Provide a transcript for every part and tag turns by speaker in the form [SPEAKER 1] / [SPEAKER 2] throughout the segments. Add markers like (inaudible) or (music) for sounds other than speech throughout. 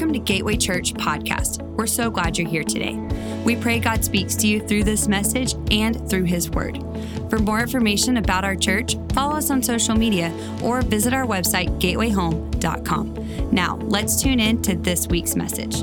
[SPEAKER 1] Welcome to Gateway Church Podcast. We're so glad you're here today. We pray God speaks to you through this message and through His Word. For more information about our church, follow us on social media or visit our website, gatewayhome.com. Now, let's tune in to this week's message.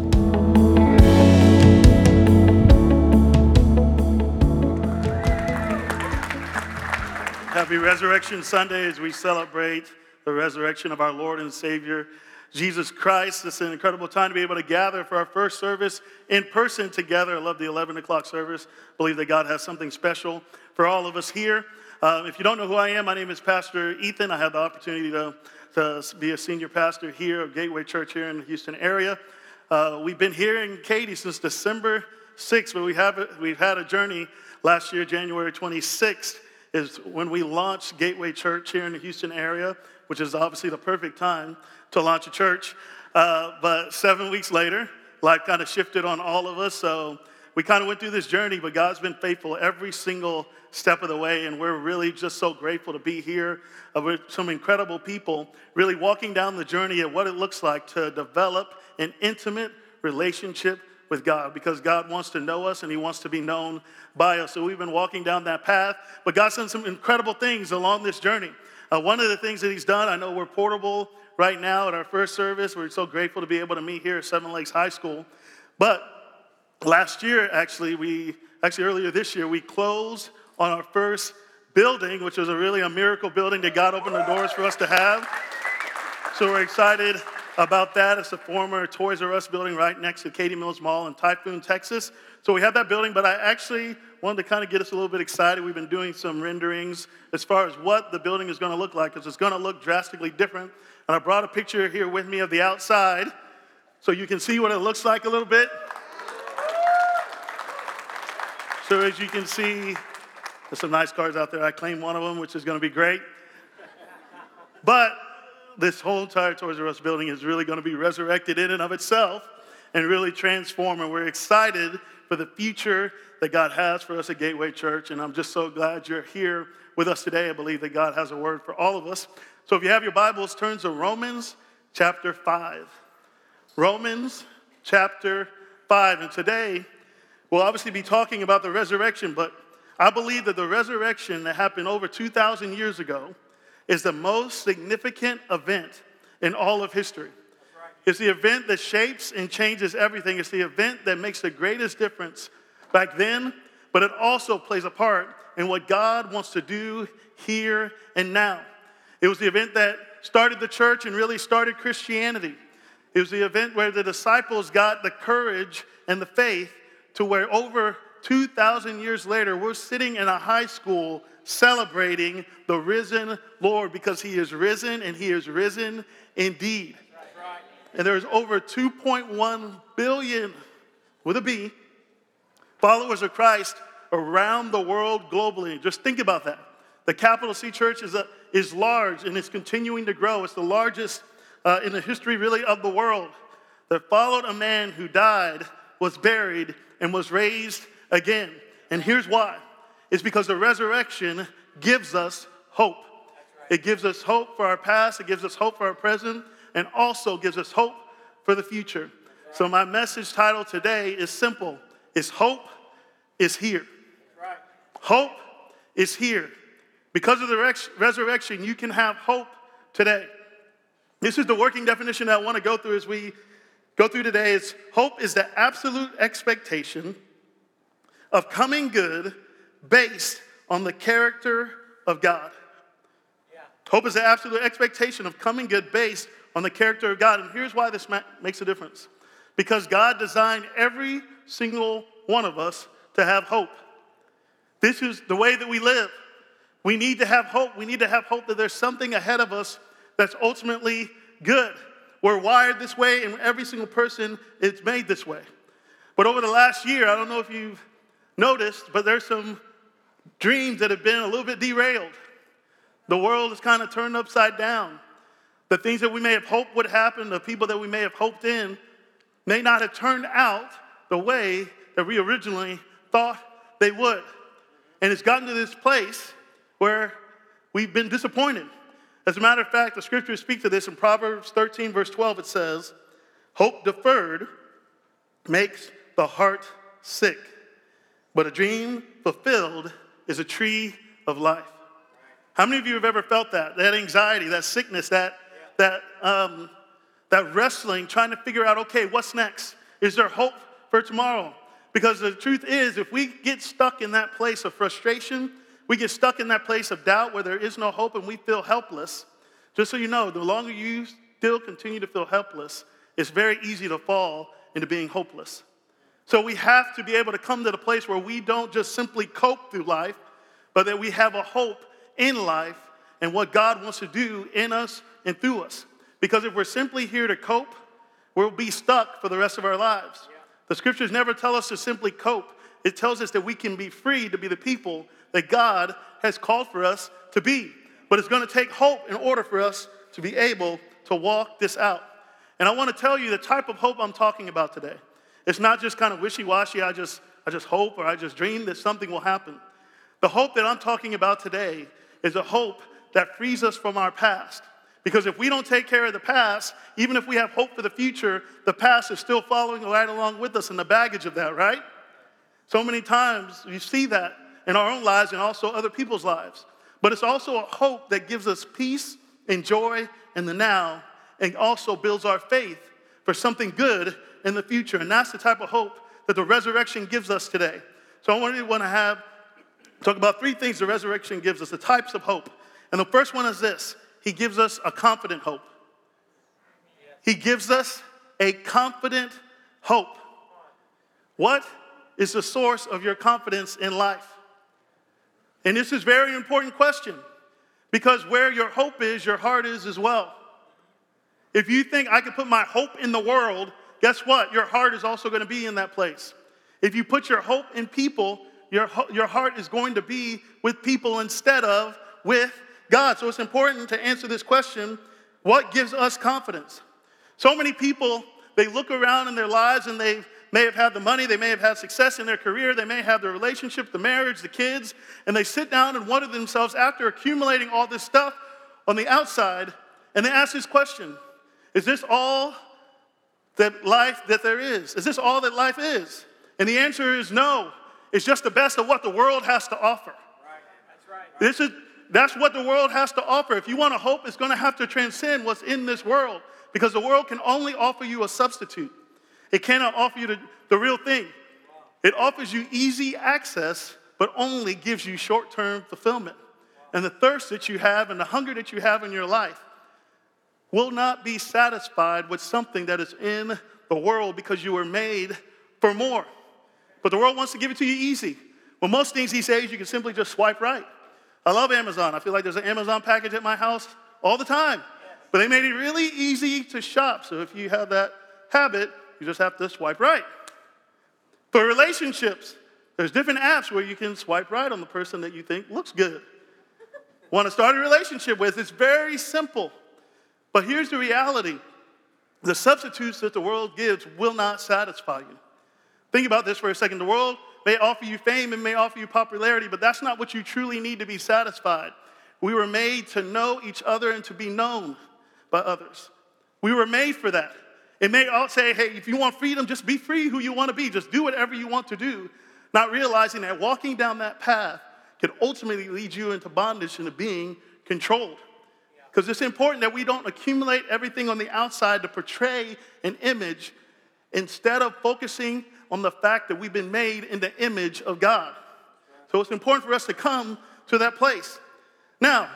[SPEAKER 2] Happy Resurrection Sunday as we celebrate the resurrection of our Lord and Savior, Jesus Christ. It's an incredible time to be able to gather for our first service in person together. I love the 11 o'clock service. believe that God has something special for all of us here. Uh, if you don't know who I am, my name is Pastor Ethan. I have the opportunity to, to be a senior pastor here at Gateway Church here in the Houston area. Uh, we've been here in Katy since December 6th, but we have, we've had a journey last year, January 26th is when we launched Gateway Church here in the Houston area, which is obviously the perfect time to launch a church. Uh, but seven weeks later, life kind of shifted on all of us. So we kind of went through this journey, but God's been faithful every single step of the way. And we're really just so grateful to be here uh, with some incredible people, really walking down the journey of what it looks like to develop an intimate relationship with God because God wants to know us and He wants to be known by us. So we've been walking down that path, but God's done some incredible things along this journey. Uh, one of the things that He's done, I know we're portable right now at our first service. We're so grateful to be able to meet here at Seven Lakes High School. But last year, actually, we actually earlier this year, we closed on our first building, which was a really a miracle building that God opened the doors for us to have. So we're excited about that. It's a former Toys R Us building right next to Katy Mills Mall in Typhoon, Texas. So we have that building, but I actually wanted to kind of get us a little bit excited. We've been doing some renderings as far as what the building is going to look like, because it's going to look drastically different. And I brought a picture here with me of the outside so you can see what it looks like a little bit. So as you can see, there's some nice cars out there. I claim one of them, which is going to be great. But this whole entire Toys R Us building is really going to be resurrected in and of itself and really transform. And we're excited for the future that God has for us at Gateway Church. And I'm just so glad you're here with us today. I believe that God has a word for all of us. So if you have your Bibles, turn to Romans chapter 5. Romans chapter 5. And today, we'll obviously be talking about the resurrection, but I believe that the resurrection that happened over 2,000 years ago is the most significant event in all of history. It's the event that shapes and changes everything. It's the event that makes the greatest difference back then, but it also plays a part in what God wants to do here and now. It was the event that started the church and really started Christianity. It was the event where the disciples got the courage and the faith to where over 2,000 years later, we're sitting in a high school celebrating the risen Lord because he is risen and he is risen indeed. And there's over 2.1 billion, with a B, followers of Christ around the world globally. Just think about that. The Capital C Church is, a, is large and it's continuing to grow. It's the largest uh, in the history, really, of the world. That followed a man who died, was buried, and was raised again. And here's why it's because the resurrection gives us hope. It gives us hope for our past, it gives us hope for our present, and also gives us hope for the future. So, my message title today is simple Is Hope is Here. Hope is here. Because of the resurrection, you can have hope today. This is the working definition that I want to go through as we go through today. Is hope is the absolute expectation of coming good based on the character of God. Yeah. Hope is the absolute expectation of coming good based on the character of God. And here's why this ma- makes a difference because God designed every single one of us to have hope. This is the way that we live. We need to have hope. We need to have hope that there's something ahead of us that's ultimately good. We're wired this way, and every single person is made this way. But over the last year, I don't know if you've noticed, but there's some dreams that have been a little bit derailed. The world is kind of turned upside down. The things that we may have hoped would happen, the people that we may have hoped in, may not have turned out the way that we originally thought they would. And it's gotten to this place where we've been disappointed. As a matter of fact, the scriptures speak to this in Proverbs 13, verse 12. It says, Hope deferred makes the heart sick, but a dream fulfilled is a tree of life. How many of you have ever felt that? That anxiety, that sickness, that, that, um, that wrestling, trying to figure out, okay, what's next? Is there hope for tomorrow? Because the truth is, if we get stuck in that place of frustration, we get stuck in that place of doubt where there is no hope and we feel helpless. Just so you know, the longer you still continue to feel helpless, it's very easy to fall into being hopeless. So we have to be able to come to the place where we don't just simply cope through life, but that we have a hope in life and what God wants to do in us and through us. Because if we're simply here to cope, we'll be stuck for the rest of our lives. The scriptures never tell us to simply cope, it tells us that we can be free to be the people that God has called for us to be. But it's going to take hope in order for us to be able to walk this out. And I want to tell you the type of hope I'm talking about today. It's not just kind of wishy-washy, I just, I just hope or I just dream that something will happen. The hope that I'm talking about today is a hope that frees us from our past. Because if we don't take care of the past, even if we have hope for the future, the past is still following right along with us and the baggage of that, right? So many times you see that in our own lives and also other people's lives. But it's also a hope that gives us peace and joy in the now and also builds our faith for something good in the future. And that's the type of hope that the resurrection gives us today. So I want to want to have talk about three things the resurrection gives us, the types of hope. And the first one is this He gives us a confident hope. He gives us a confident hope. What is the source of your confidence in life? And this is a very important question because where your hope is, your heart is as well. If you think I can put my hope in the world, guess what? Your heart is also going to be in that place. If you put your hope in people, your, your heart is going to be with people instead of with God. So it's important to answer this question what gives us confidence? So many people, they look around in their lives and they may have had the money, they may have had success in their career, they may have the relationship, the marriage, the kids, and they sit down and wonder themselves after accumulating all this stuff on the outside, and they ask this question Is this all that life that there is? Is this all that life is? And the answer is no. It's just the best of what the world has to offer. Right. That's right. This is that's what the world has to offer. If you want to hope, it's going to have to transcend what's in this world because the world can only offer you a substitute. It cannot offer you the, the real thing. It offers you easy access, but only gives you short term fulfillment. And the thirst that you have and the hunger that you have in your life will not be satisfied with something that is in the world because you were made for more. But the world wants to give it to you easy. Well, most things he says you can simply just swipe right. I love Amazon. I feel like there's an Amazon package at my house all the time. But they made it really easy to shop. So if you have that habit, you just have to swipe right. For relationships, there's different apps where you can swipe right on the person that you think looks good. Want to start a relationship with? It's very simple. But here's the reality the substitutes that the world gives will not satisfy you. Think about this for a second. The world may offer you fame and may offer you popularity, but that's not what you truly need to be satisfied. We were made to know each other and to be known by others. We were made for that. It may all say, hey, if you want freedom, just be free who you want to be. Just do whatever you want to do. Not realizing that walking down that path could ultimately lead you into bondage and being controlled. Because it's important that we don't accumulate everything on the outside to portray an image instead of focusing on the fact that we've been made in the image of God. So it's important for us to come to that place. Now,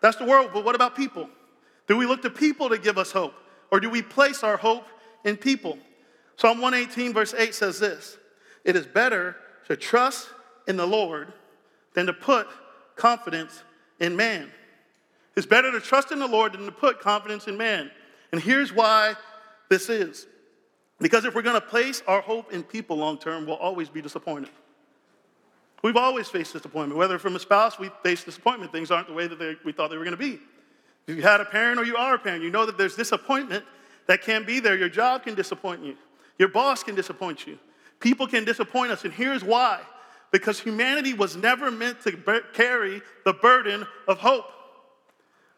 [SPEAKER 2] that's the world, but what about people? Do we look to people to give us hope? Or do we place our hope in people? Psalm 118, verse 8 says this It is better to trust in the Lord than to put confidence in man. It's better to trust in the Lord than to put confidence in man. And here's why this is because if we're going to place our hope in people long term, we'll always be disappointed. We've always faced disappointment. Whether from a spouse, we face disappointment. Things aren't the way that they, we thought they were going to be. If you had a parent or you are a parent, you know that there's disappointment that can be there. Your job can disappoint you, your boss can disappoint you. People can disappoint us, and here's why because humanity was never meant to carry the burden of hope.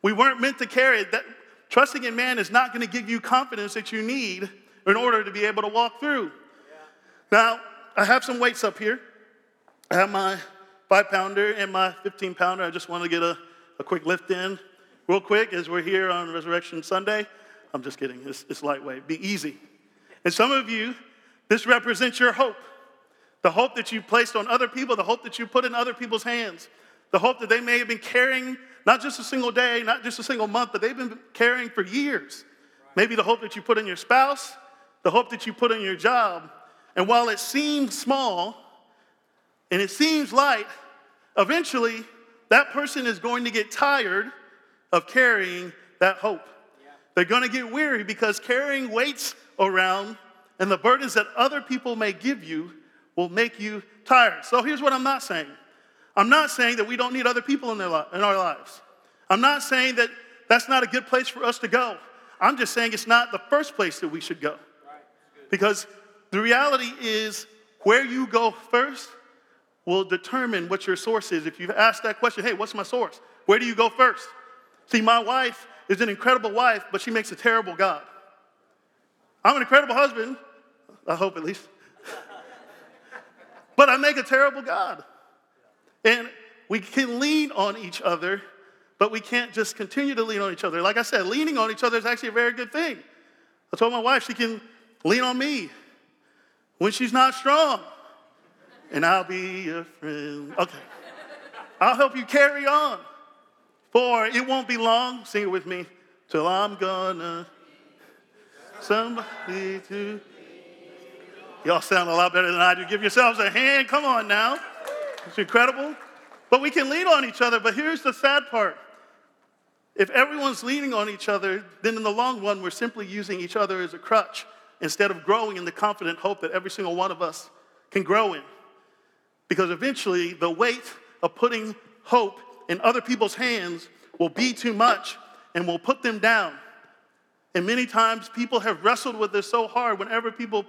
[SPEAKER 2] We weren't meant to carry it. That, trusting in man is not going to give you confidence that you need in order to be able to walk through. Now, I have some weights up here. I have my five pounder and my 15 pounder. I just want to get a, a quick lift in real quick as we're here on Resurrection Sunday. I'm just kidding, it's, it's lightweight. Be easy. And some of you, this represents your hope the hope that you placed on other people, the hope that you put in other people's hands, the hope that they may have been carrying not just a single day, not just a single month, but they've been carrying for years. Maybe the hope that you put in your spouse, the hope that you put in your job. And while it seems small and it seems light, eventually that person is going to get tired of carrying that hope. Yeah. They're going to get weary because carrying weights around and the burdens that other people may give you will make you tired. So here's what I'm not saying I'm not saying that we don't need other people in, their li- in our lives. I'm not saying that that's not a good place for us to go. I'm just saying it's not the first place that we should go. Because the reality is, where you go first will determine what your source is. If you've asked that question, hey, what's my source? Where do you go first? See, my wife is an incredible wife, but she makes a terrible God. I'm an incredible husband, I hope at least. (laughs) but I make a terrible God. And we can lean on each other, but we can't just continue to lean on each other. Like I said, leaning on each other is actually a very good thing. I told my wife she can lean on me when she's not strong, and I'll be your friend. Okay. I'll help you carry on. For it won't be long, sing it with me, till I'm gonna somebody to. Y'all sound a lot better than I do. Give yourselves a hand. Come on now. It's incredible. But we can lean on each other. But here's the sad part if everyone's leaning on each other, then in the long run, we're simply using each other as a crutch instead of growing in the confident hope that every single one of us can grow in. Because eventually, the weight of putting hope in other people's hands will be too much and will put them down. And many times, people have wrestled with this so hard whenever people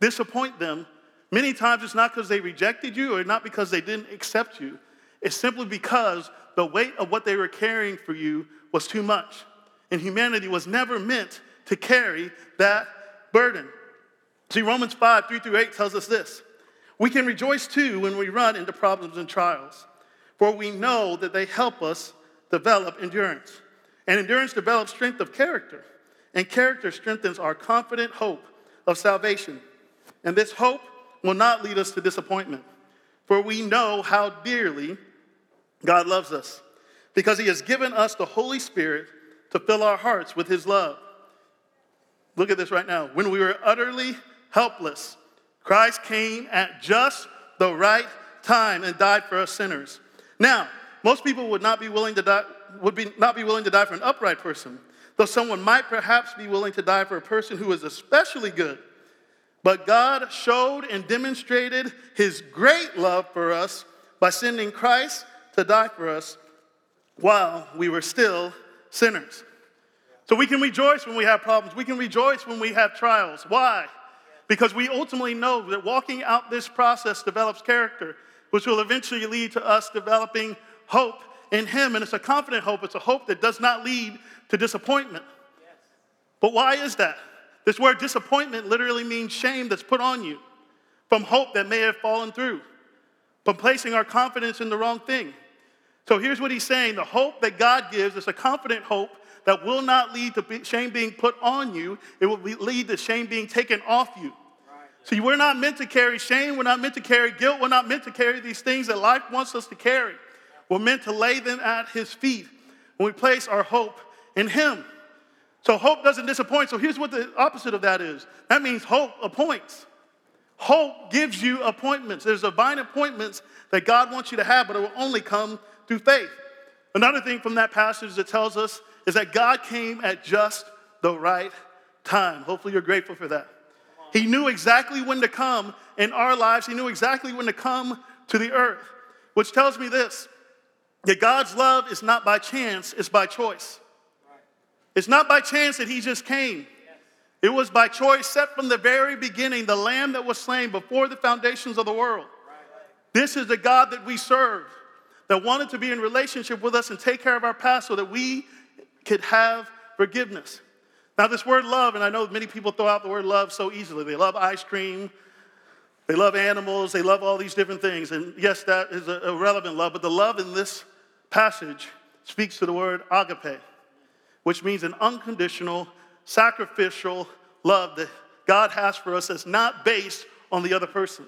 [SPEAKER 2] disappoint them. Many times, it's not because they rejected you or not because they didn't accept you. It's simply because the weight of what they were carrying for you was too much. And humanity was never meant to carry that burden. See, Romans 5 3 through 8 tells us this We can rejoice too when we run into problems and trials, for we know that they help us develop endurance. And endurance develops strength of character, and character strengthens our confident hope of salvation. And this hope will not lead us to disappointment, for we know how dearly God loves us, because He has given us the Holy Spirit to fill our hearts with His love. Look at this right now. When we were utterly helpless, Christ came at just the right time and died for us sinners. Now, most people would not be willing to die, would be, not be willing to die for an upright person, though someone might perhaps be willing to die for a person who is especially good. But God showed and demonstrated his great love for us by sending Christ to die for us while we were still sinners. So we can rejoice when we have problems. We can rejoice when we have trials. Why? Because we ultimately know that walking out this process develops character, which will eventually lead to us developing hope in Him. And it's a confident hope, it's a hope that does not lead to disappointment. But why is that? This word disappointment literally means shame that's put on you from hope that may have fallen through, from placing our confidence in the wrong thing. So here's what he's saying the hope that God gives is a confident hope that will not lead to shame being put on you, it will lead to shame being taken off you. See, we're not meant to carry shame, we're not meant to carry guilt, we're not meant to carry these things that life wants us to carry. We're meant to lay them at his feet when we place our hope in him. So hope doesn't disappoint. So here's what the opposite of that is that means hope appoints. Hope gives you appointments. There's divine appointments that God wants you to have, but it will only come through faith. Another thing from that passage that tells us is that God came at just the right time. Hopefully, you're grateful for that. He knew exactly when to come in our lives, He knew exactly when to come to the earth, which tells me this that God's love is not by chance, it's by choice. It's not by chance that He just came. It was by choice set from the very beginning, the lamb that was slain before the foundations of the world. This is the God that we serve, that wanted to be in relationship with us and take care of our past so that we could have forgiveness. Now, this word love, and I know many people throw out the word love so easily. They love ice cream, they love animals, they love all these different things. And yes, that is a, relevant love, but the love in this passage speaks to the word agape, which means an unconditional, sacrificial love that God has for us that's not based on the other person.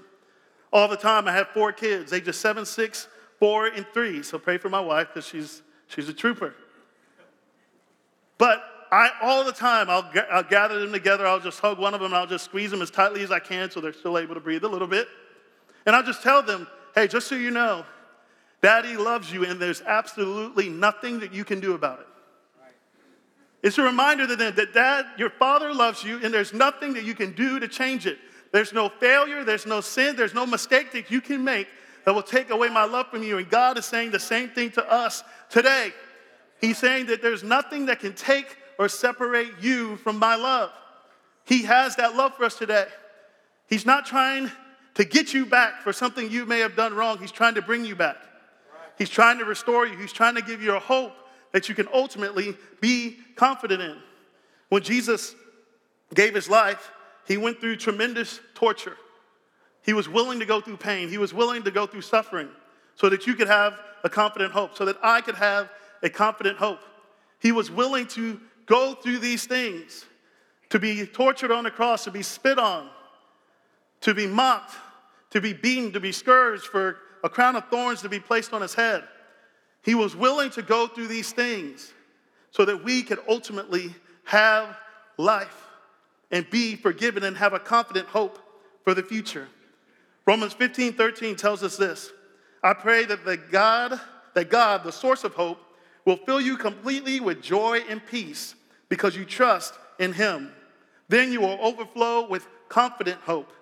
[SPEAKER 2] All the time, I have four kids, ages seven, six, four, and three. So pray for my wife because she's, she's a trooper. But I, all the time, I'll, I'll gather them together. I'll just hug one of them. I'll just squeeze them as tightly as I can so they're still able to breathe a little bit. And I'll just tell them, hey, just so you know, Daddy loves you, and there's absolutely nothing that you can do about it. It's a reminder that, that dad, your father loves you, and there's nothing that you can do to change it. There's no failure, there's no sin, there's no mistake that you can make that will take away my love from you. And God is saying the same thing to us today. He's saying that there's nothing that can take or separate you from my love. He has that love for us today. He's not trying to get you back for something you may have done wrong, He's trying to bring you back. He's trying to restore you, He's trying to give you a hope that you can ultimately be confident in. When Jesus gave his life, he went through tremendous torture. He was willing to go through pain, he was willing to go through suffering so that you could have a confident hope, so that I could have a confident hope. He was willing to go through these things, to be tortured on the cross, to be spit on, to be mocked, to be beaten, to be scourged, for a crown of thorns to be placed on his head. He was willing to go through these things so that we could ultimately have life and be forgiven and have a confident hope for the future. Romans 15 13 tells us this I pray that the God, that God, the source of hope, will fill you completely with joy and peace because you trust in Him. Then you will overflow with confident hope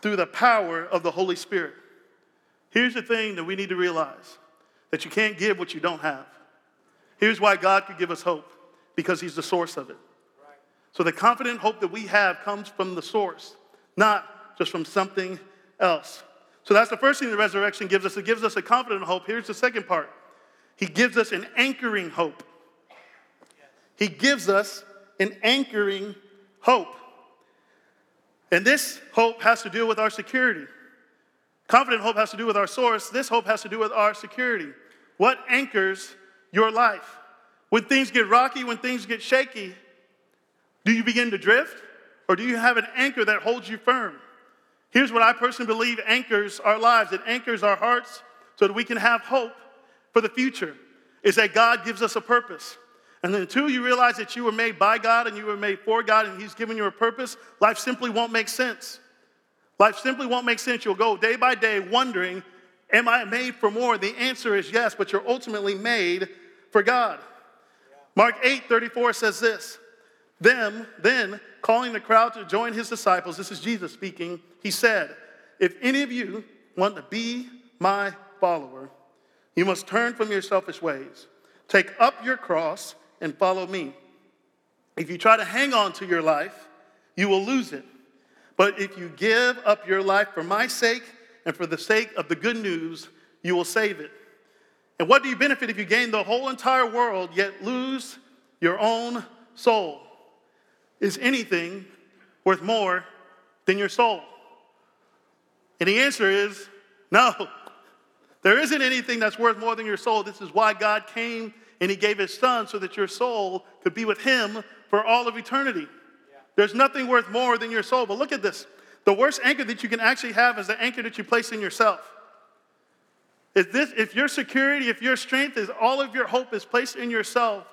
[SPEAKER 2] through the power of the Holy Spirit. Here's the thing that we need to realize that you can't give what you don't have. Here's why God could give us hope because He's the source of it. So the confident hope that we have comes from the source, not just from something else. So that's the first thing the resurrection gives us. It gives us a confident hope. Here's the second part He gives us an anchoring hope. He gives us an anchoring hope. And this hope has to do with our security. Confident hope has to do with our source. This hope has to do with our security. What anchors your life? When things get rocky, when things get shaky, do you begin to drift? Or do you have an anchor that holds you firm? Here's what I personally believe anchors our lives, it anchors our hearts so that we can have hope for the future, is that God gives us a purpose. And until you realize that you were made by God and you were made for God and He's given you a purpose, life simply won't make sense. Life simply won't make sense. You'll go day by day wondering, Am I made for more? The answer is yes, but you're ultimately made for God. Mark 8 34 says this. Them, then, calling the crowd to join his disciples, this is Jesus speaking, he said, If any of you want to be my follower, you must turn from your selfish ways, take up your cross, and follow me. If you try to hang on to your life, you will lose it. But if you give up your life for my sake and for the sake of the good news, you will save it. And what do you benefit if you gain the whole entire world yet lose your own soul? Is anything worth more than your soul? And the answer is no. There isn't anything that's worth more than your soul. This is why God came and He gave His Son so that your soul could be with Him for all of eternity. There's nothing worth more than your soul. But look at this. The worst anchor that you can actually have is the anchor that you place in yourself. If, this, if your security, if your strength is all of your hope is placed in yourself,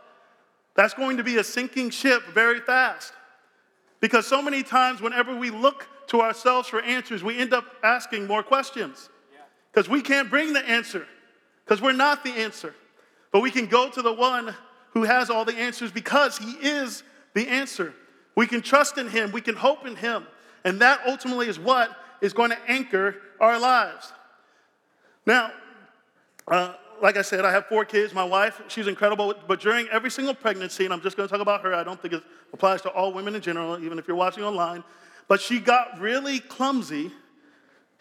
[SPEAKER 2] that's going to be a sinking ship very fast. Because so many times, whenever we look to ourselves for answers, we end up asking more questions. Because we can't bring the answer, because we're not the answer. But we can go to the one who has all the answers because he is the answer. We can trust in Him, we can hope in Him. And that ultimately is what is going to anchor our lives. Now, uh, like I said, I have four kids. My wife, she's incredible. But during every single pregnancy, and I'm just going to talk about her, I don't think it applies to all women in general, even if you're watching online. But she got really clumsy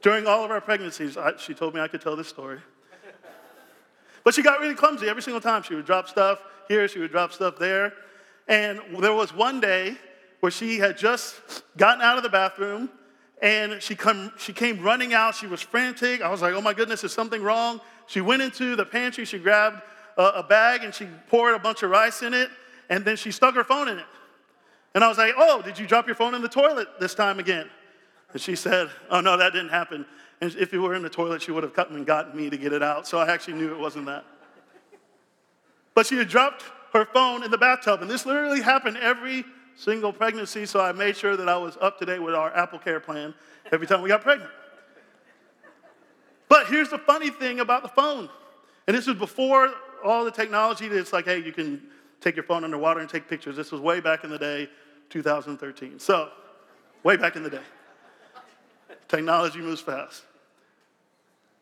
[SPEAKER 2] during all of our pregnancies. I, she told me I could tell this story. but she got really clumsy every single time. She would drop stuff here, she would drop stuff there. And there was one day where she had just gotten out of the bathroom and she, come, she came running out. She was frantic. I was like, oh my goodness, is something wrong? She went into the pantry, she grabbed a, a bag and she poured a bunch of rice in it, and then she stuck her phone in it. And I was like, oh, did you drop your phone in the toilet this time again? And she said, oh no, that didn't happen. And if it were in the toilet, she would have come and gotten me to get it out. So I actually knew it wasn't that. But she had dropped her phone in the bathtub. And this literally happened every single pregnancy. So I made sure that I was up to date with our Apple Care plan every time we got pregnant. But here's the funny thing about the phone. And this was before all the technology that's like, hey, you can take your phone underwater and take pictures. This was way back in the day, 2013. So, way back in the day. Technology moves fast.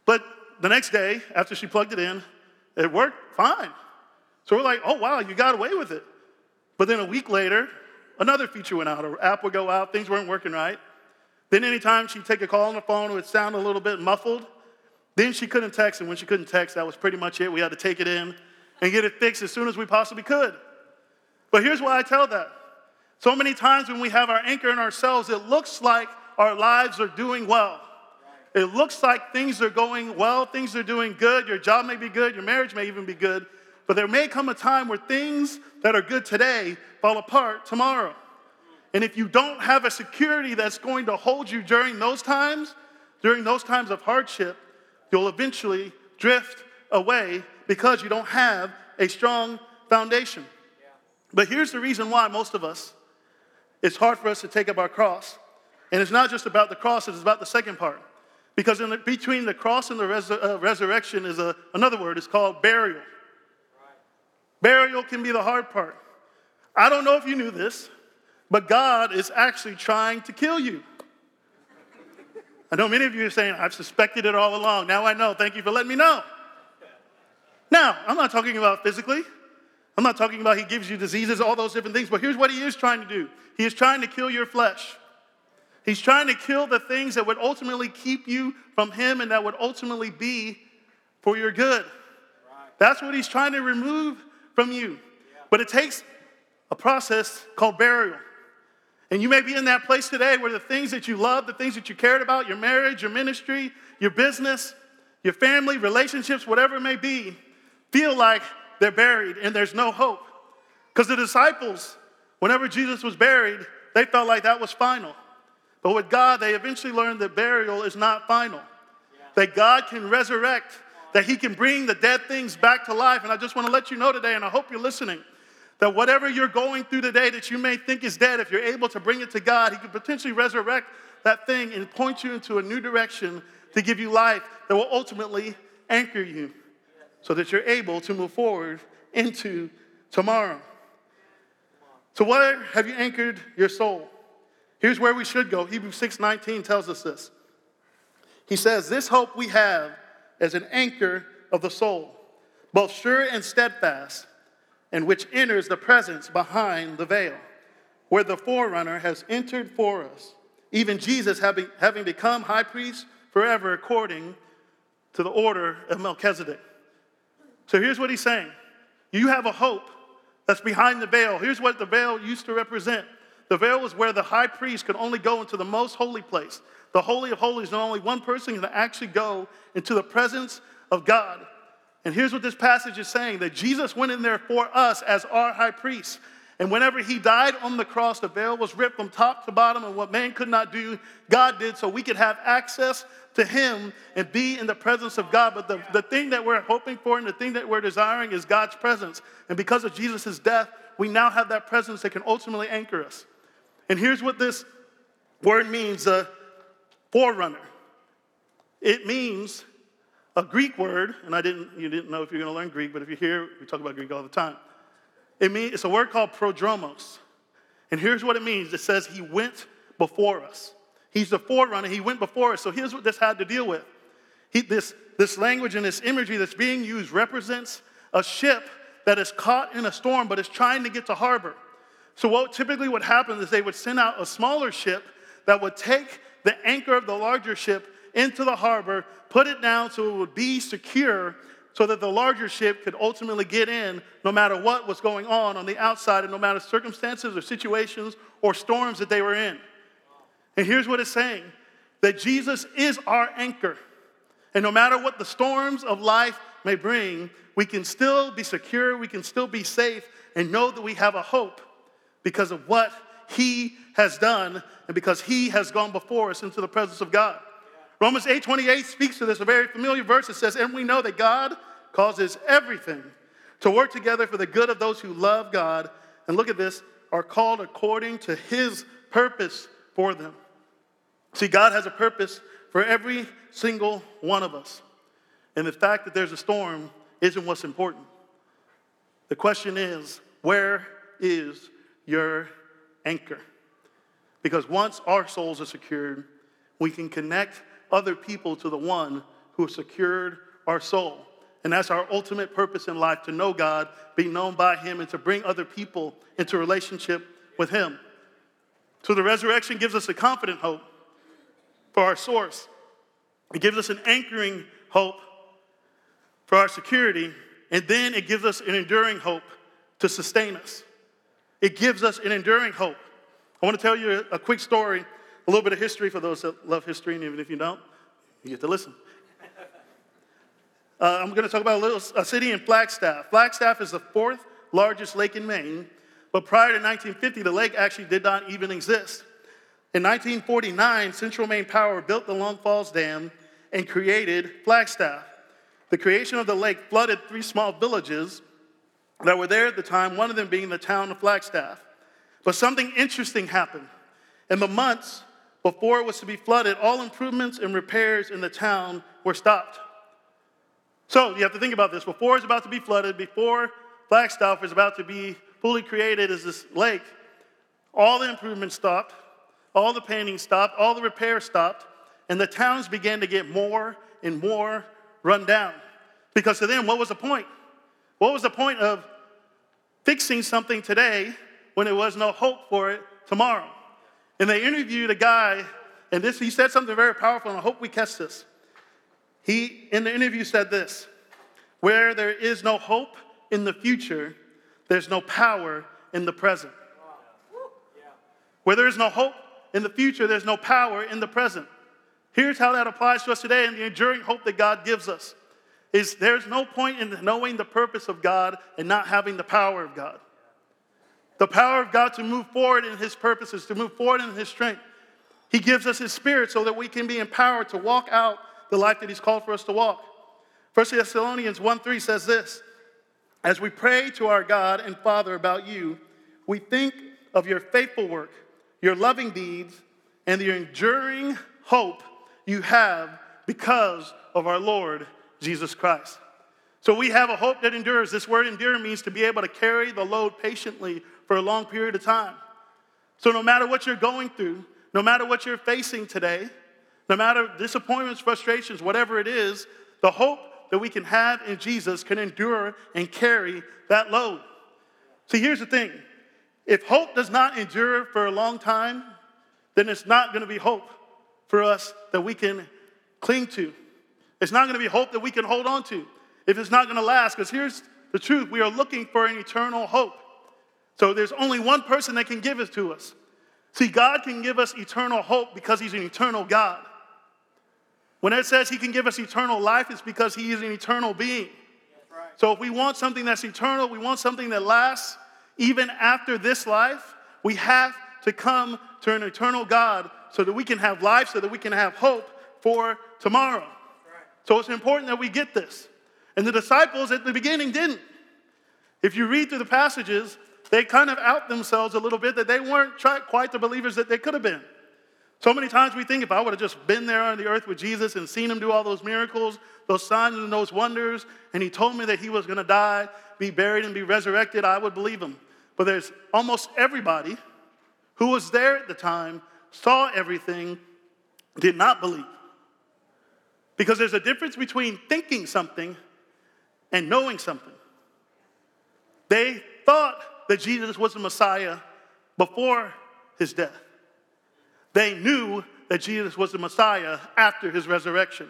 [SPEAKER 2] But the next day, after she plugged it in, it worked fine. So we're like, oh, wow, you got away with it. But then a week later, another feature went out. Her app would go out, things weren't working right. Then anytime she'd take a call on the phone, it would sound a little bit muffled. Then she couldn't text, and when she couldn't text, that was pretty much it. We had to take it in and get it fixed as soon as we possibly could. But here's why I tell that. So many times when we have our anchor in ourselves, it looks like our lives are doing well. It looks like things are going well, things are doing good, your job may be good, your marriage may even be good, but there may come a time where things that are good today fall apart tomorrow. And if you don't have a security that's going to hold you during those times, during those times of hardship, you'll eventually drift away because you don't have a strong foundation. But here's the reason why most of us, it's hard for us to take up our cross. And it's not just about the cross, it's about the second part. Because the, between the cross and the uh, resurrection is a, another word, it's called burial. Right. Burial can be the hard part. I don't know if you knew this, but God is actually trying to kill you. I know many of you are saying, I've suspected it all along. Now I know. Thank you for letting me know. Now, I'm not talking about physically. I'm not talking about he gives you diseases, all those different things, but here's what he is trying to do He is trying to kill your flesh. He's trying to kill the things that would ultimately keep you from him and that would ultimately be for your good. That's what he's trying to remove from you. But it takes a process called burial. And you may be in that place today where the things that you love, the things that you cared about, your marriage, your ministry, your business, your family, relationships, whatever it may be, feel like they're buried and there's no hope. Because the disciples, whenever Jesus was buried, they felt like that was final. But with God, they eventually learned that burial is not final, that God can resurrect, that He can bring the dead things back to life. And I just want to let you know today, and I hope you're listening, that whatever you're going through today that you may think is dead, if you're able to bring it to God, He could potentially resurrect that thing and point you into a new direction to give you life that will ultimately anchor you so that you're able to move forward into tomorrow. So, where have you anchored your soul? Here's where we should go. Hebrews 6:19 tells us this. He says, "This hope we have as an anchor of the soul, both sure and steadfast, and which enters the presence behind the veil, where the forerunner has entered for us, even Jesus having, having become high priest forever according to the order of Melchizedek." So here's what he's saying You have a hope that's behind the veil. Here's what the veil used to represent the veil was where the high priest could only go into the most holy place. The Holy of Holies, and only one person can actually go into the presence of God. And here's what this passage is saying that Jesus went in there for us as our high priest. And whenever he died on the cross, the veil was ripped from top to bottom, and what man could not do, God did, so we could have access to him and be in the presence of God. But the, the thing that we're hoping for and the thing that we're desiring is God's presence. And because of Jesus' death, we now have that presence that can ultimately anchor us. And here's what this word means a forerunner. It means a Greek word, and I didn't, you didn't know if you're going to learn Greek, but if you're here, we talk about Greek all the time. It means, it's a word called prodromos. And here's what it means it says, He went before us. He's the forerunner, He went before us. So here's what this had to deal with. He, this, this language and this imagery that's being used represents a ship that is caught in a storm but is trying to get to harbor. So, what typically would happen is they would send out a smaller ship that would take the anchor of the larger ship into the harbor, put it down so it would be secure, so that the larger ship could ultimately get in no matter what was going on on the outside and no matter circumstances or situations or storms that they were in. And here's what it's saying that Jesus is our anchor. And no matter what the storms of life may bring, we can still be secure, we can still be safe, and know that we have a hope because of what He has done and because He has gone before us into the presence of God. Romans 8 28 speaks to this, a very familiar verse. It says, And we know that God causes everything to work together for the good of those who love God. And look at this, are called according to His purpose for them. See, God has a purpose for every single one of us. And the fact that there's a storm isn't what's important. The question is, where is your anchor? Because once our souls are secured, we can connect other people to the one who secured our soul. And that's our ultimate purpose in life to know God, be known by Him, and to bring other people into relationship with Him. So the resurrection gives us a confident hope for our source, it gives us an anchoring hope for our security, and then it gives us an enduring hope to sustain us. It gives us an enduring hope. I want to tell you a, quick story, a little bit of history for those that love history, and even if you don't, you get to listen. Uh, I'm going to talk about a, little, a city in Flagstaff. Flagstaff is the fourth largest lake in Maine, but prior to 1950, the lake actually did not even exist. In 1949, Central Maine Power built the Long Falls Dam and created Flagstaff. The creation of the lake flooded three small villages that were there at the time, one of them being the town of Flagstaff. But something interesting happened. In the months before it was to be flooded, all improvements and repairs in the town were stopped. So you have to think about this. Before it's about to be flooded, before Flagstaff is about to be fully created as this lake, all the improvements stopped, all the painting stopped, all the repairs stopped, and the towns began to get more and more run down. Because to them, what was the point? What was the point of fixing something today when there was no hope for it tomorrow? And they interviewed a guy, and this he said something very powerful, and I hope we catch this. He, in the interview, said this Where there is no hope in the future, there's no power in the present. Where there is no hope in the future, there's no power in the present. Here's how that applies to us today and the enduring hope that God gives us. Is there's no point in knowing the purpose of God and not having the power of God. The power of God to move forward in his purposes, to move forward in his strength. He gives us his spirit so that we can be empowered to walk out the life that he's called for us to walk. 1 Thessalonians 1 3 says this As we pray to our God and Father about you, we think of your faithful work your loving deeds, and the enduring hope you have because of our Lord Jesus Christ. So we have a hope that endures. This word endure means to be able to carry the load patiently for a long period of time. So no matter what you're going through, no matter what you're facing today, no matter disappointments, frustrations, whatever it is, the hope that we can have in Jesus can endure and carry that load. See, here's the thing if hope does not endure for a long time, then it's not going to be hope for us that we can cling to. It's not going to be hope that we can hold on to if it's not going to last. Because here's the truth we are looking for an eternal hope. So there's only one person that can give it to us. See, God can give us eternal hope because He's an eternal God. When it says He can give us eternal life, it's because He is an eternal being. Right. So if we want something that's eternal, we want something that lasts, even after this life, we have to come to an eternal God so that we can have life, so that we can have hope for tomorrow. So it's important that we get this. And the disciples at the beginning didn't. If you read through the passages, they kind of out themselves a little bit that they weren't quite the believers that they could have been. So many times we think if I would have just been there on the earth with Jesus and seen him do all those miracles, those signs and those wonders, and he told me that he was going to die, be buried, and be resurrected, I would believe him. But there's almost everybody who was there at the time, saw everything, did not believe. Because there's a difference between thinking something and knowing something. They thought that Jesus was the Messiah before his death. They knew that Jesus was the Messiah after his resurrection.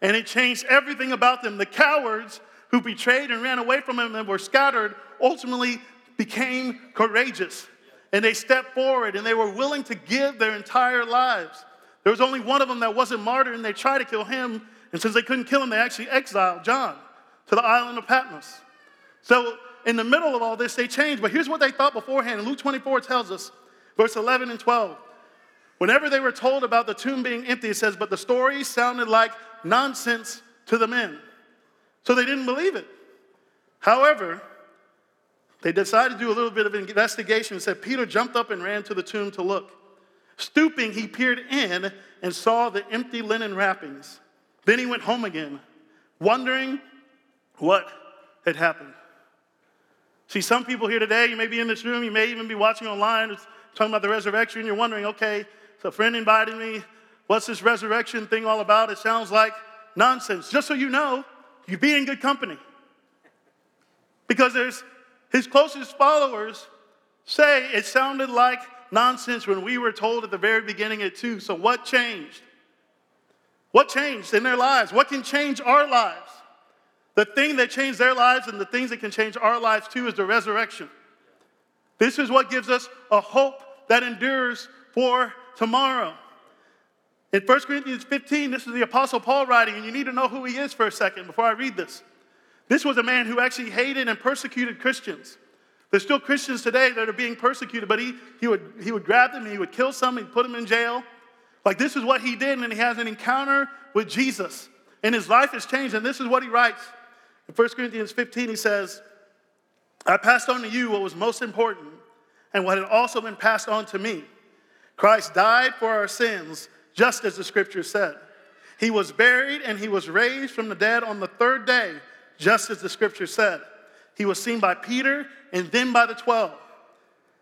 [SPEAKER 2] And it changed everything about them. The cowards who betrayed and ran away from him and were scattered ultimately became courageous. And they stepped forward and they were willing to give their entire lives. There was only one of them that wasn't martyred, and they tried to kill him. And since they couldn't kill him, they actually exiled John to the island of Patmos. So, in the middle of all this, they changed. But here's what they thought beforehand. Luke 24 tells us, verse 11 and 12. Whenever they were told about the tomb being empty, it says, but the story sounded like nonsense to the men. So they didn't believe it. However, they decided to do a little bit of investigation and said Peter jumped up and ran to the tomb to look. Stooping, he peered in and saw the empty linen wrappings. Then he went home again, wondering what had happened. See, some people here today, you may be in this room, you may even be watching online, it's talking about the resurrection, you're wondering, okay, so a friend invited me, what's this resurrection thing all about? It sounds like nonsense. Just so you know, you be in good company. Because there's his closest followers say it sounded like nonsense when we were told at the very beginning it too. So what changed? What changed in their lives? What can change our lives? The thing that changed their lives and the things that can change our lives too is the resurrection. This is what gives us a hope that endures for tomorrow. In 1 Corinthians 15, this is the Apostle Paul writing, and you need to know who he is for a second before I read this. This was a man who actually hated and persecuted Christians. There's still Christians today that are being persecuted, but he, he, would, he would grab them, he would kill some, he'd put them in jail. Like this is what he did, and he has an encounter with Jesus. And his life has changed, and this is what he writes. In 1 Corinthians 15, he says, I passed on to you what was most important and what had also been passed on to me. Christ died for our sins, just as the scripture said. He was buried and he was raised from the dead on the third day, just as the scripture said. He was seen by Peter and then by the 12.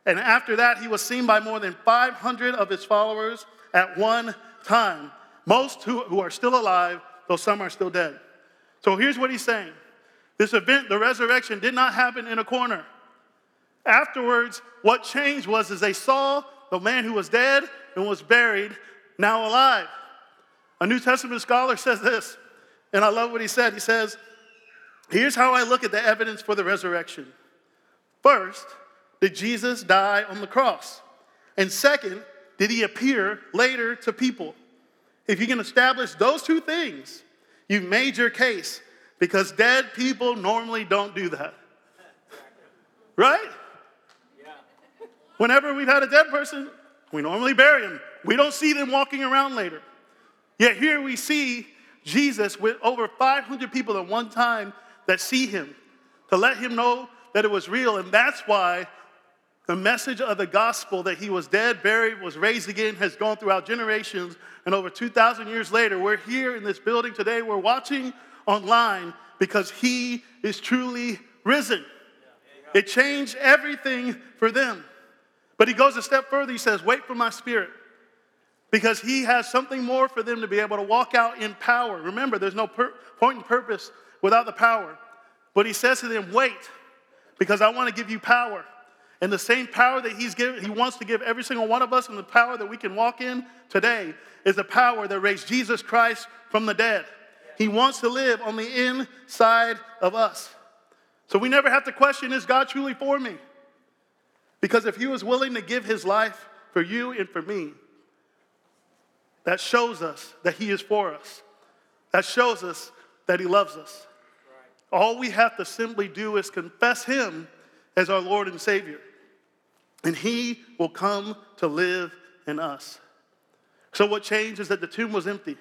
[SPEAKER 2] And after that, he was seen by more than 500 of his followers at one time, most who, who are still alive, though some are still dead. So here's what he's saying this event, the resurrection, did not happen in a corner. Afterwards, what changed was as they saw the man who was dead and was buried, now alive. A New Testament scholar says this, and I love what he said. He says, Here's how I look at the evidence for the resurrection. First, did Jesus die on the cross? And second, did he appear later to people? If you can establish those two things, you've made your case because dead people normally don't do that. Right? Whenever we've had a dead person, we normally bury them. We don't see them walking around later. Yet here we see Jesus with over 500 people at one time that see him to let him know that it was real. And that's why the message of the gospel that he was dead, buried, was raised again has gone throughout generations. And over 2,000 years later, we're here in this building today. We're watching online because he is truly risen. It changed everything for them. But he goes a step further. He says, Wait for my spirit. Because he has something more for them to be able to walk out in power. Remember, there's no per- point and purpose without the power. But he says to them, Wait, because I want to give you power. And the same power that he's given, he wants to give every single one of us, and the power that we can walk in today is the power that raised Jesus Christ from the dead. He wants to live on the inside of us. So we never have to question is God truly for me? Because if he was willing to give his life for you and for me, that shows us that he is for us. That shows us that he loves us. All we have to simply do is confess him as our Lord and Savior, and he will come to live in us. So, what changed is that the tomb was empty.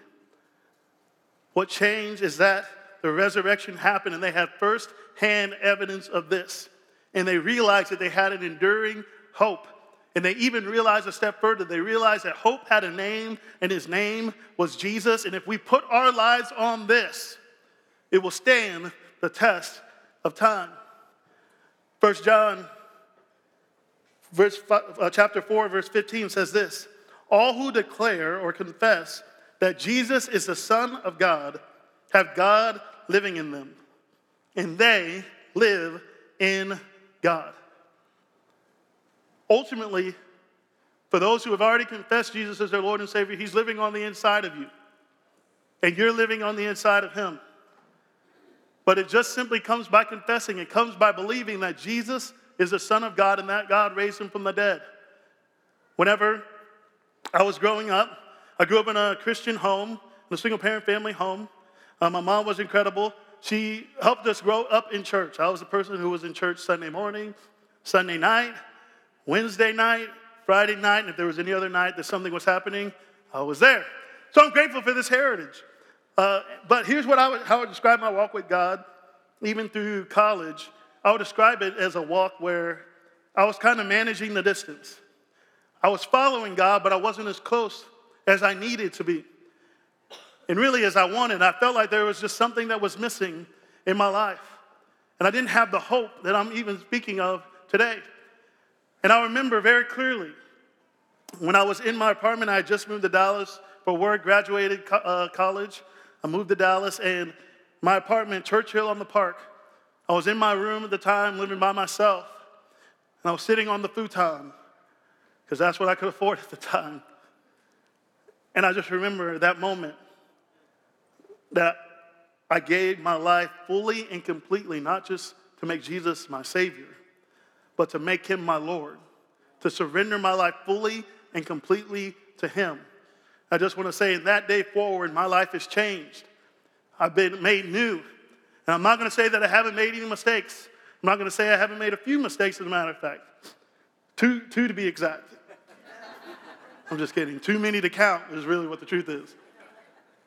[SPEAKER 2] What changed is that the resurrection happened, and they had first hand evidence of this. And they realized that they had an enduring hope. And they even realized a step further. They realized that hope had a name, and his name was Jesus. And if we put our lives on this, it will stand the test of time. First John verse, uh, chapter 4, verse 15 says this All who declare or confess that Jesus is the Son of God have God living in them, and they live in God. Ultimately, for those who have already confessed Jesus as their Lord and Savior, He's living on the inside of you. and you're living on the inside of Him. But it just simply comes by confessing, it comes by believing that Jesus is the Son of God and that God raised Him from the dead. Whenever I was growing up, I grew up in a Christian home, in a single parent family home. Uh, my mom was incredible. She helped us grow up in church. I was the person who was in church Sunday morning, Sunday night, Wednesday night, Friday night, and if there was any other night that something was happening, I was there. So I'm grateful for this heritage. Uh, but here's what I would, how I would describe my walk with God, even through college. I would describe it as a walk where I was kind of managing the distance. I was following God, but I wasn't as close as I needed to be. And really, as I wanted, I felt like there was just something that was missing in my life. And I didn't have the hope that I'm even speaking of today. And I remember very clearly when I was in my apartment, I had just moved to Dallas for work, graduated co- uh, college. I moved to Dallas, and my apartment, Churchill on the Park, I was in my room at the time, living by myself. And I was sitting on the futon, because that's what I could afford at the time. And I just remember that moment that I gave my life fully and completely, not just to make Jesus my Savior, but to make Him my Lord, to surrender my life fully and completely to Him. I just want to say, in that day forward, my life has changed. I've been made new. And I'm not going to say that I haven't made any mistakes. I'm not going to say I haven't made a few mistakes, as a matter of fact. Two, two to be exact. I'm just kidding. Too many to count is really what the truth is.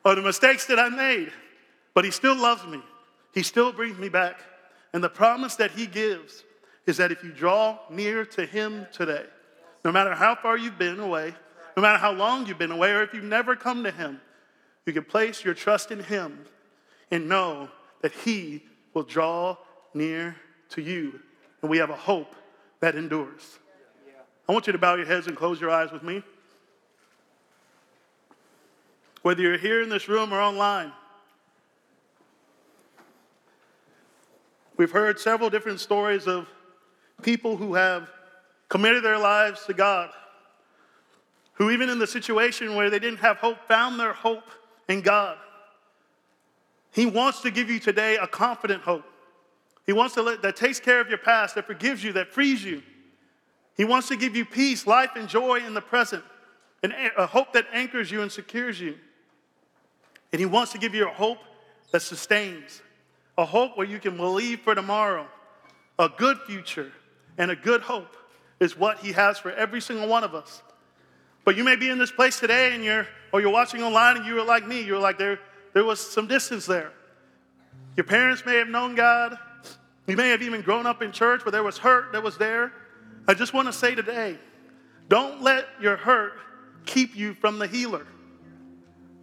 [SPEAKER 2] Or the mistakes that I made. But He still loves me. He still brings me back. And the promise that He gives is that if you draw near to Him today, no matter how far you've been away, no matter how long you've been away, or if you've never come to Him, you can place your trust in Him and know that He will draw near to you. And we have a hope that endures. I want you to bow your heads and close your eyes with me. Whether you're here in this room or online, we've heard several different stories of people who have committed their lives to God, who, even in the situation where they didn't have hope, found their hope in God. He wants to give you today a confident hope. He wants to let, that takes care of your past, that forgives you, that frees you. He wants to give you peace, life, and joy in the present, and a hope that anchors you and secures you. And He wants to give you a hope that sustains, a hope where you can believe for tomorrow, a good future, and a good hope is what He has for every single one of us. But you may be in this place today, and you're, or you're watching online, and you were like me. You were like, there, there was some distance there. Your parents may have known God. You may have even grown up in church, but there was hurt that was there. I just want to say today don't let your hurt keep you from the healer.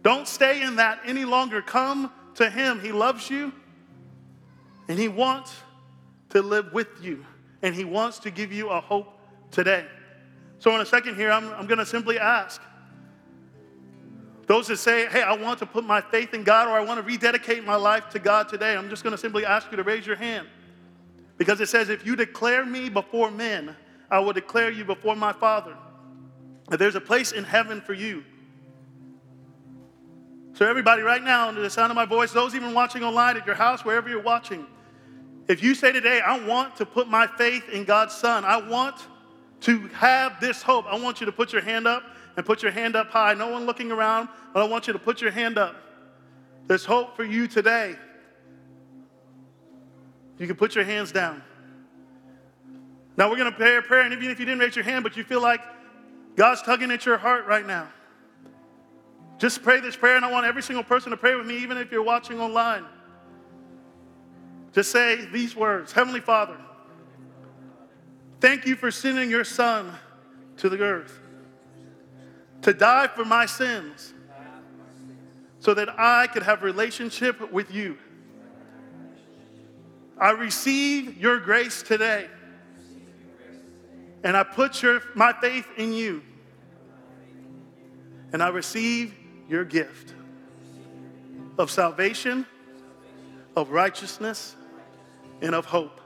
[SPEAKER 2] Don't stay in that any longer. Come to Him. He loves you, and He wants to live with you, and He wants to give you a hope today. So, in a second here, I'm, I'm going to simply ask those that say, hey, I want to put my faith in God or I want to rededicate my life to God today, I'm just going to simply ask you to raise your hand. Because it says, if you declare me before men, I will declare you before my Father. There's a place in heaven for you. So, everybody, right now, under the sound of my voice, those even watching online at your house, wherever you're watching, if you say today, I want to put my faith in God's Son, I want to have this hope, I want you to put your hand up and put your hand up high. No one looking around, but I want you to put your hand up. There's hope for you today. You can put your hands down. Now we're going to pray a prayer, and even if you didn't raise your hand, but you feel like God's tugging at your heart right now, just pray this prayer, and I want every single person to pray with me, even if you're watching online. Just say these words Heavenly Father, thank you for sending your Son to the earth to die for my sins so that I could have relationship with you. I receive your grace today. And I put your, my faith in you. And I receive your gift of salvation, of righteousness, and of hope.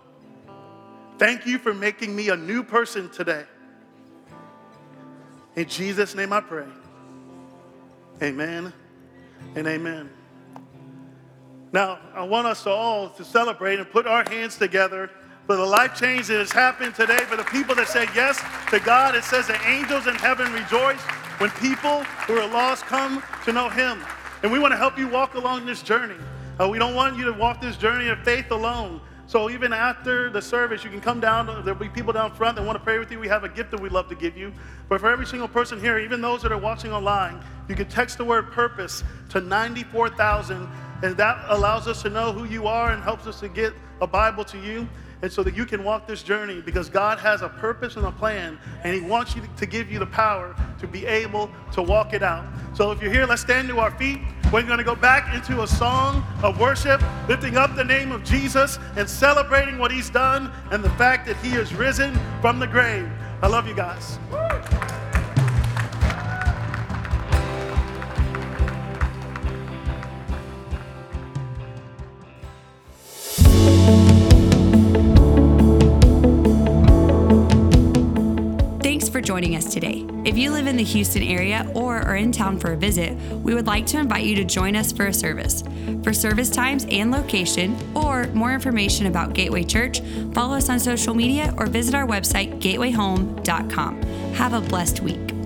[SPEAKER 2] Thank you for making me a new person today. In Jesus' name I pray. Amen and amen. Now, I want us all to celebrate and put our hands together for the life change that has happened today, for the people that said yes to God. It says that angels in heaven rejoice when people who are lost come to know Him. And we want to help you walk along this journey. Uh, we don't want you to walk this journey of faith alone. So even after the service, you can come down. There'll be people down front that want to pray with you. We have a gift that we'd love to give you. But for every single person here, even those that are watching online, you can text the word purpose to 94,000 and that allows us to know who you are and helps us to get a Bible to you. And so that you can walk this journey because God has a purpose and a plan, and He wants you to give you the power to be able to walk it out. So if you're here, let's stand to our feet. We're going to go back into a song of worship, lifting up the name of Jesus and celebrating what He's done and the fact that He is risen from the grave. I love you guys.
[SPEAKER 1] Joining us today. If you live in the Houston area or are in town for a visit, we would like to invite you to join us for a service. For service times and location, or more information about Gateway Church, follow us on social media or visit our website, gatewayhome.com. Have a blessed week.